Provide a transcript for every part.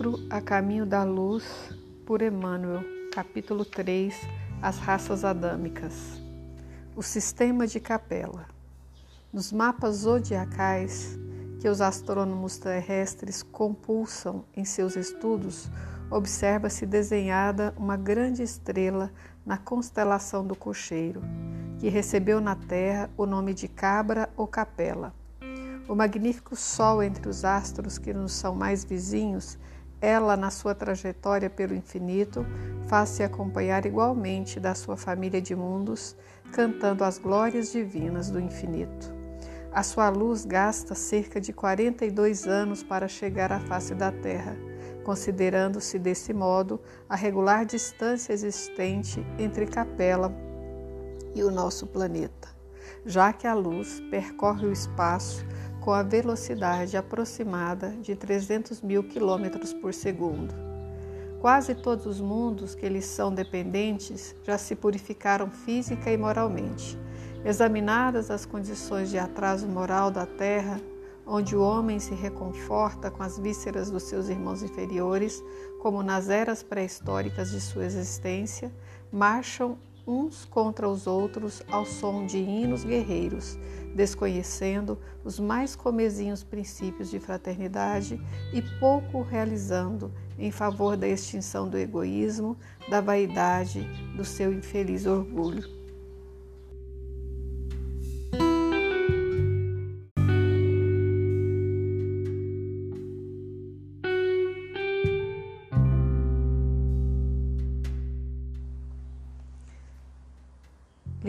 Livro A Caminho da Luz, por Emmanuel, capítulo 3 As raças adâmicas. O sistema de capela. Nos mapas zodiacais que os astrônomos terrestres compulsam em seus estudos, observa-se desenhada uma grande estrela na constelação do Cocheiro, que recebeu na Terra o nome de Cabra ou Capela. O magnífico Sol entre os astros que nos são mais vizinhos, ela, na sua trajetória pelo infinito, faz-se acompanhar igualmente da sua família de mundos, cantando as glórias divinas do infinito. A sua luz gasta cerca de 42 anos para chegar à face da Terra, considerando-se desse modo a regular distância existente entre Capela e o nosso planeta, já que a luz percorre o espaço com a velocidade aproximada de 300 mil quilômetros por segundo. Quase todos os mundos que lhes são dependentes já se purificaram física e moralmente. Examinadas as condições de atraso moral da Terra, onde o homem se reconforta com as vísceras dos seus irmãos inferiores, como nas eras pré-históricas de sua existência, marcham uns contra os outros ao som de hinos guerreiros, desconhecendo os mais comezinhos princípios de fraternidade e pouco realizando em favor da extinção do egoísmo, da vaidade, do seu infeliz orgulho.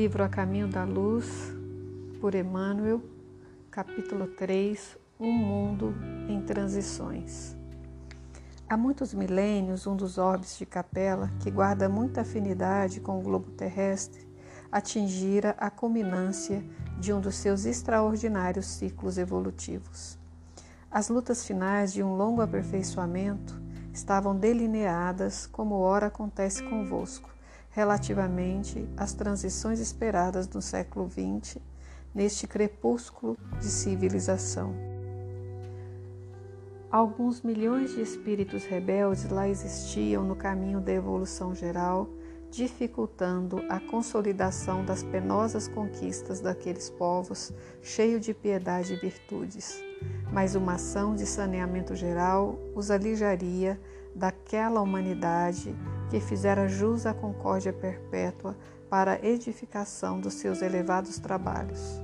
Livro A Caminho da Luz, por Emmanuel, capítulo 3 Um Mundo em Transições. Há muitos milênios, um dos orbes de Capela, que guarda muita afinidade com o globo terrestre, atingira a culminância de um dos seus extraordinários ciclos evolutivos. As lutas finais de um longo aperfeiçoamento estavam delineadas como ora acontece convosco, relativamente às transições esperadas no século XX neste crepúsculo de civilização. Alguns milhões de espíritos rebeldes lá existiam no caminho da evolução geral, dificultando a consolidação das penosas conquistas daqueles povos cheios de piedade e virtudes. Mas uma ação de saneamento geral os alijaria daquela humanidade que fizera jus à concórdia perpétua para a edificação dos seus elevados trabalhos.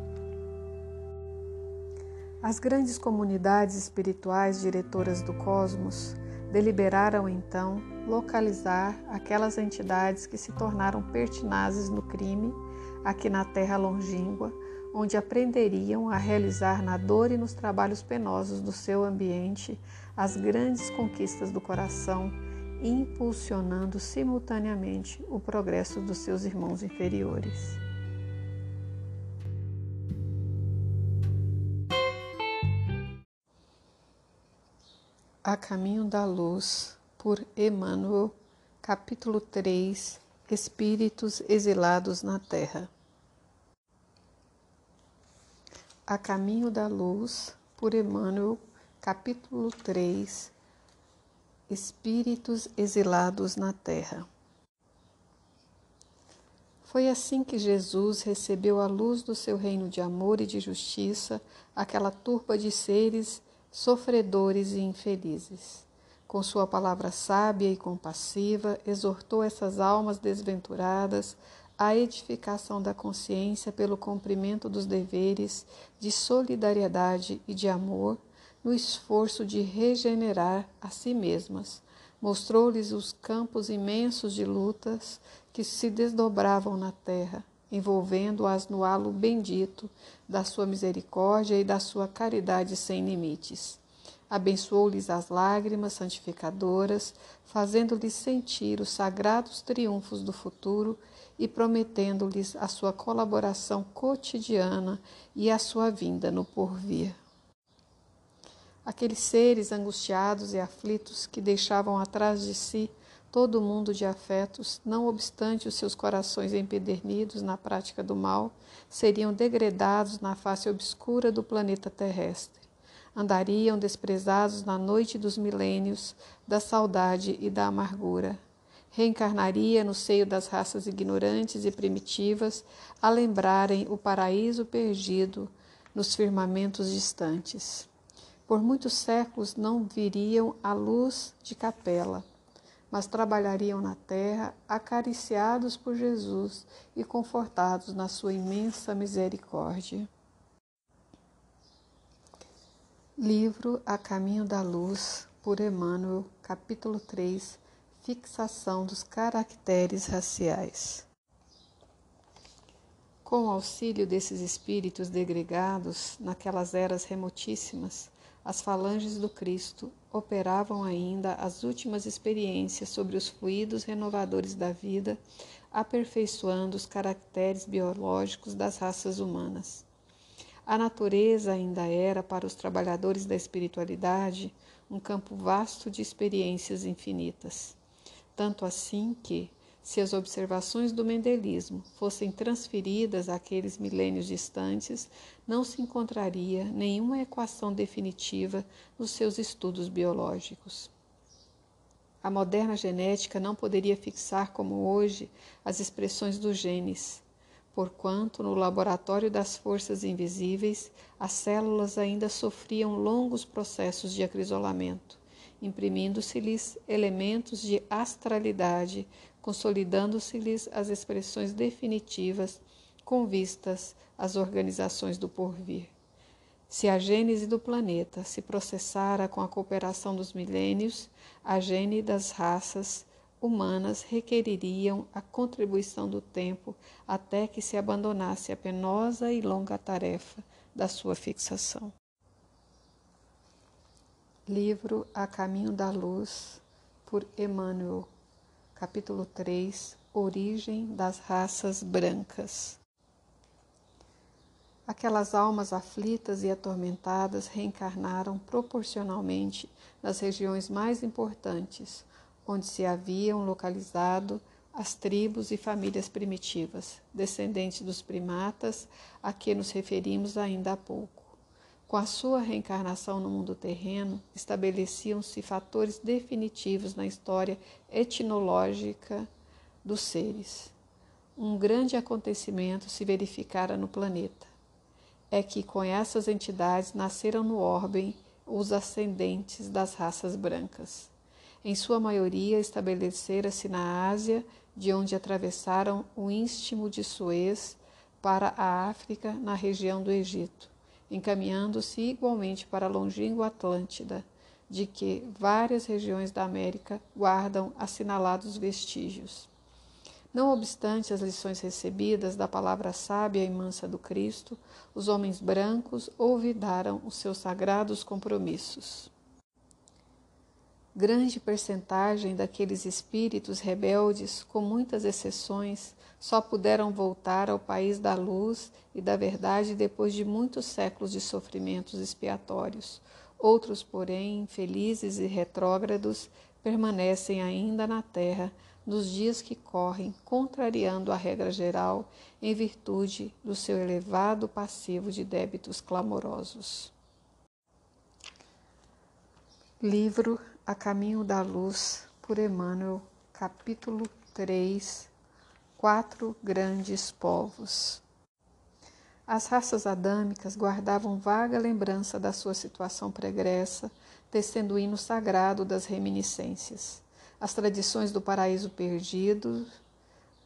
As grandes comunidades espirituais diretoras do cosmos deliberaram então localizar aquelas entidades que se tornaram pertinazes no crime aqui na terra longínqua, onde aprenderiam a realizar na dor e nos trabalhos penosos do seu ambiente as grandes conquistas do coração impulsionando simultaneamente o progresso dos seus irmãos inferiores. A Caminho da Luz, por Emmanuel, capítulo 3 Espíritos exilados na Terra. A Caminho da Luz, por Emmanuel, capítulo 3 espíritos exilados na terra. Foi assim que Jesus recebeu a luz do seu reino de amor e de justiça aquela turba de seres sofredores e infelizes. Com sua palavra sábia e compassiva, exortou essas almas desventuradas à edificação da consciência pelo cumprimento dos deveres de solidariedade e de amor no esforço de regenerar a si mesmas. Mostrou-lhes os campos imensos de lutas que se desdobravam na terra, envolvendo-as no halo bendito da sua misericórdia e da sua caridade sem limites. Abençoou-lhes as lágrimas santificadoras, fazendo-lhes sentir os sagrados triunfos do futuro e prometendo-lhes a sua colaboração cotidiana e a sua vinda no porvir. Aqueles seres angustiados e aflitos que deixavam atrás de si todo o mundo de afetos, não obstante os seus corações empedernidos na prática do mal, seriam degredados na face obscura do planeta terrestre. andariam desprezados na noite dos milênios, da saudade e da amargura. Reencarnaria no seio das raças ignorantes e primitivas, a lembrarem o paraíso perdido nos firmamentos distantes. Por muitos séculos não viriam a luz de capela, mas trabalhariam na terra, acariciados por Jesus e confortados na sua imensa misericórdia. Livro A Caminho da Luz, por Emmanuel, capítulo 3 Fixação dos caracteres raciais. Com o auxílio desses espíritos degregados, naquelas eras remotíssimas, as falanges do Cristo operavam ainda as últimas experiências sobre os fluidos renovadores da vida, aperfeiçoando os caracteres biológicos das raças humanas. A natureza ainda era, para os trabalhadores da espiritualidade, um campo vasto de experiências infinitas. Tanto assim que, se as observações do mendelismo fossem transferidas àqueles milênios distantes, não se encontraria nenhuma equação definitiva nos seus estudos biológicos. A moderna genética não poderia fixar como hoje as expressões dos genes porquanto no laboratório das forças invisíveis as células ainda sofriam longos processos de acrisolamento, imprimindo-se-lhes elementos de astralidade, consolidando-se-lhes as expressões definitivas com vistas às organizações do porvir. Se a gênese do planeta se processara com a cooperação dos milênios, a gênese das raças humanas requereriam a contribuição do tempo até que se abandonasse a penosa e longa tarefa da sua fixação. Livro A Caminho da Luz, por Emmanuel, capítulo 3 Origem das Raças Brancas. Aquelas almas aflitas e atormentadas reencarnaram proporcionalmente nas regiões mais importantes onde se haviam localizado as tribos e famílias primitivas, descendentes dos primatas a que nos referimos ainda há pouco. Com a sua reencarnação no mundo terreno, estabeleciam-se fatores definitivos na história etnológica dos seres. Um grande acontecimento se verificara no planeta. É que com essas entidades nasceram no orbe os ascendentes das raças brancas. Em sua maioria, estabelecera-se na Ásia, de onde atravessaram o Istmo de Suez para a África, na região do Egito, encaminhando-se igualmente para a longínqua Atlântida, de que várias regiões da América guardam assinalados vestígios. Não obstante as lições recebidas da palavra sábia e mansa do Cristo, os homens brancos olvidaram os seus sagrados compromissos. Grande percentagem daqueles espíritos rebeldes, com muitas exceções, só puderam voltar ao país da luz e da verdade depois de muitos séculos de sofrimentos expiatórios. Outros, porém, infelizes e retrógrados, permanecem ainda na terra nos dias que correm, contrariando a regra geral, em virtude do seu elevado passivo de débitos clamorosos. Livro a Caminho da Luz, por Emmanuel, capítulo 3 Quatro Grandes Povos. As raças adâmicas guardavam vaga lembrança da sua situação pregressa, tecendo o hino sagrado das reminiscências. As tradições do paraíso perdido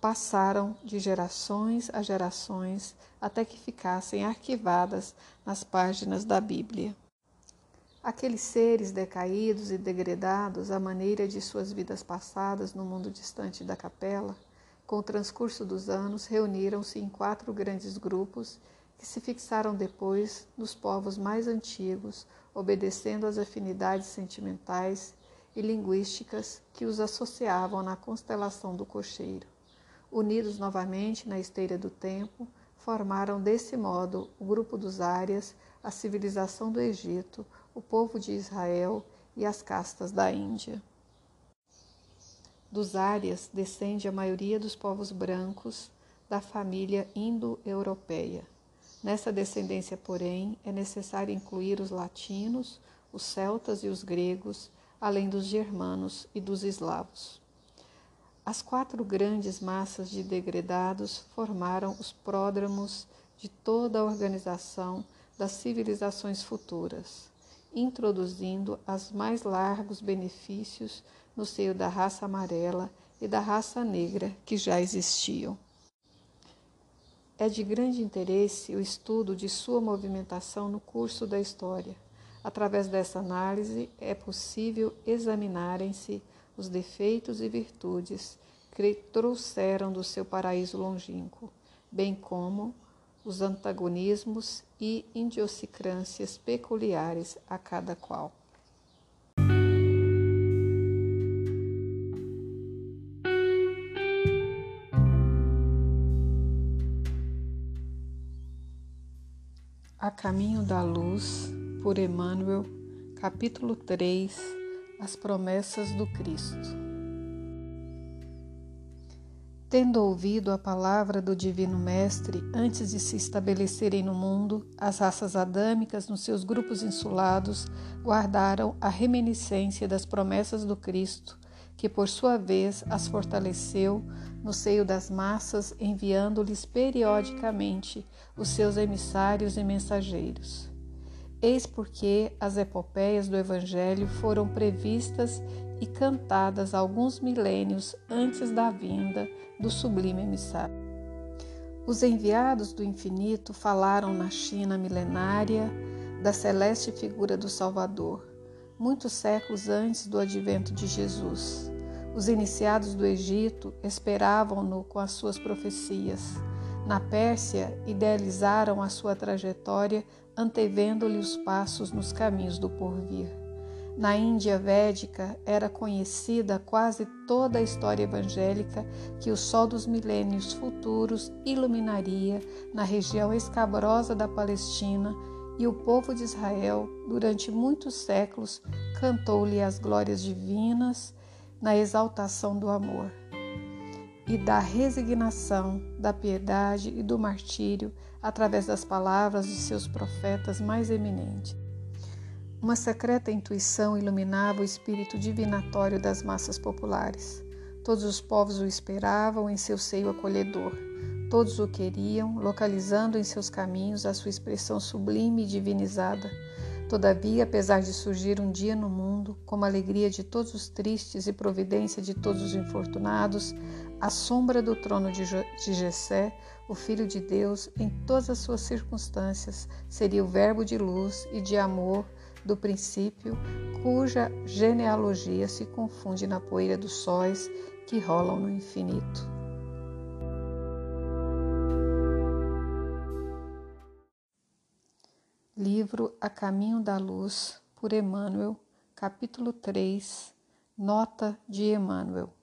passaram de gerações a gerações até que ficassem arquivadas nas páginas da Bíblia. Aqueles seres decaídos e degredados à maneira de suas vidas passadas no mundo distante da capela, com o transcurso dos anos, reuniram-se em quatro grandes grupos que se fixaram depois nos povos mais antigos, obedecendo às afinidades sentimentais e linguísticas que os associavam na constelação do cocheiro. Unidos novamente na esteira do tempo, formaram desse modo o grupo dos Árias, a civilização do Egito, o povo de Israel e as castas da Índia. Dos Árias descende a maioria dos povos brancos da família indo-europeia. Nessa descendência, porém, é necessário incluir os latinos, os celtas e os gregos, além dos germanos e dos eslavos. As quatro grandes massas de degredados formaram os pródromos de toda a organização das civilizações futuras, introduzindo as mais largos benefícios no seio da raça amarela e da raça negra que já existiam. É de grande interesse o estudo de sua movimentação no curso da história. Através dessa análise, é possível examinarem-se os defeitos e virtudes que trouxeram do seu paraíso longínquo, bem como os antagonismos e idiosincrâncias peculiares a cada qual. Caminho da Luz, por Emmanuel, capítulo 3 As Promessas do Cristo. Tendo ouvido a palavra do Divino Mestre antes de se estabelecerem no mundo, as raças adâmicas, nos seus grupos insulados, guardaram a reminiscência das promessas do Cristo, que por sua vez as fortaleceu no seio das massas, enviando-lhes periodicamente os seus emissários e mensageiros. Eis porque as epopeias do Evangelho foram previstas e cantadas alguns milênios antes da vinda do sublime emissário. Os enviados do infinito falaram na China milenária da celeste figura do Salvador, muitos séculos antes do advento de Jesus. Os iniciados do Egito esperavam-no com as suas profecias. Na Pérsia, idealizaram a sua trajetória, antevendo-lhe os passos nos caminhos do porvir. Na Índia védica era conhecida quase toda a história evangélica que o sol dos milênios futuros iluminaria na região escabrosa da Palestina e o povo de Israel, durante muitos séculos, cantou-lhe as glórias divinas na exaltação do amor e da resignação, da piedade e do martírio através das palavras de seus profetas mais eminentes. Uma secreta intuição iluminava o espírito divinatório das massas populares. Todos os povos o esperavam em seu seio acolhedor. Todos o queriam, localizando em seus caminhos a sua expressão sublime e divinizada. Todavia, apesar de surgir um dia no mundo, como alegria de todos os tristes e providência de todos os infortunados, a sombra do trono de, de Jessé, o Filho de Deus, em todas as suas circunstâncias, seria o verbo de luz e de amor do princípio, cuja genealogia se confunde na poeira dos sóis que rolam no infinito. Livro A Caminho da Luz, por Emmanuel, capítulo 3, Nota de Emmanuel.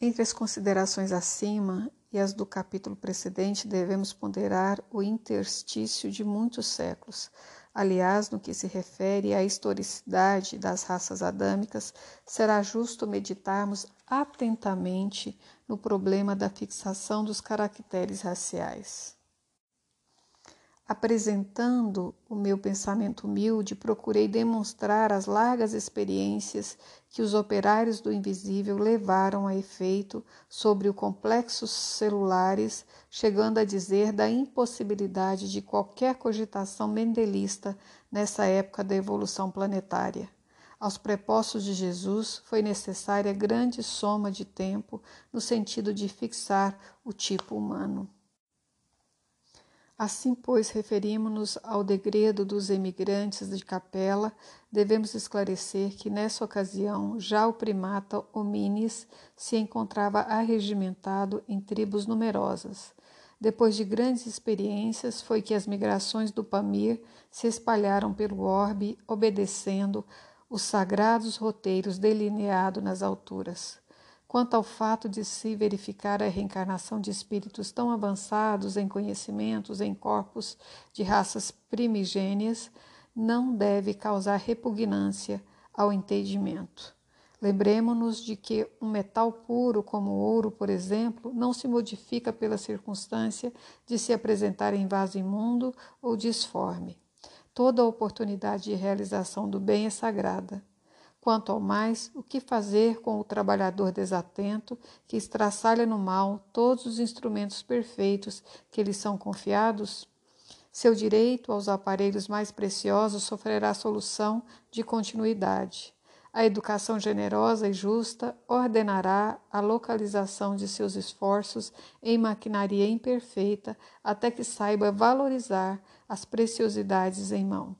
Entre as considerações acima e as do capítulo precedente, devemos ponderar o interstício de muitos séculos. Aliás, no que se refere à historicidade das raças adâmicas, será justo meditarmos atentamente no problema da fixação dos caracteres raciais. Apresentando o meu pensamento humilde, procurei demonstrar as largas experiências que os operários do invisível levaram a efeito sobre o complexos celulares, chegando a dizer da impossibilidade de qualquer cogitação mendelista nessa época da evolução planetária. Aos prepostos de Jesus foi necessária grande soma de tempo no sentido de fixar o tipo humano. Assim, pois, referimos-nos ao degredo dos emigrantes de capela, devemos esclarecer que nessa ocasião já o primata hominis se encontrava arregimentado em tribos numerosas. Depois de grandes experiências, foi que as migrações do Pamir se espalharam pelo orbe, obedecendo os sagrados roteiros delineados nas alturas. Quanto ao fato de se verificar a reencarnação de espíritos tão avançados em conhecimentos em corpos de raças primigênias, não deve causar repugnância ao entendimento. Lembremos-nos de que um metal puro, como o ouro, por exemplo, não se modifica pela circunstância de se apresentar em vaso imundo ou disforme. Toda oportunidade de realização do bem é sagrada. Quanto ao mais, o que fazer com o trabalhador desatento que estraçalha no mal todos os instrumentos perfeitos que lhe são confiados? Seu direito aos aparelhos mais preciosos sofrerá solução de continuidade. A educação generosa e justa ordenará a localização de seus esforços em maquinaria imperfeita até que saiba valorizar as preciosidades em mão.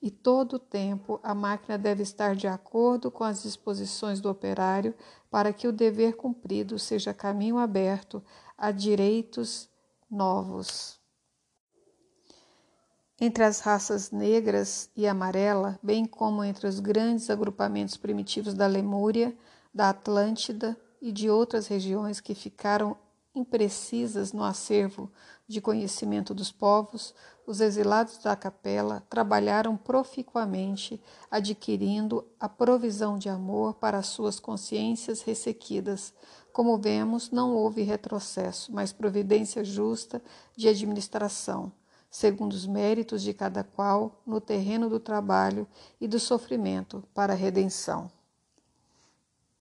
E todo o tempo a máquina deve estar de acordo com as disposições do operário para que o dever cumprido seja caminho aberto a direitos novos. Entre as raças negras e amarela, bem como entre os grandes agrupamentos primitivos da Lemúria, da Atlântida e de outras regiões que ficaram imprecisas no acervo de conhecimento dos povos, os exilados da capela trabalharam proficuamente, adquirindo a provisão de amor para suas consciências ressequidas. Como vemos, não houve retrocesso, mas providência justa de administração segundo os méritos de cada qual, no terreno do trabalho e do sofrimento para a redenção.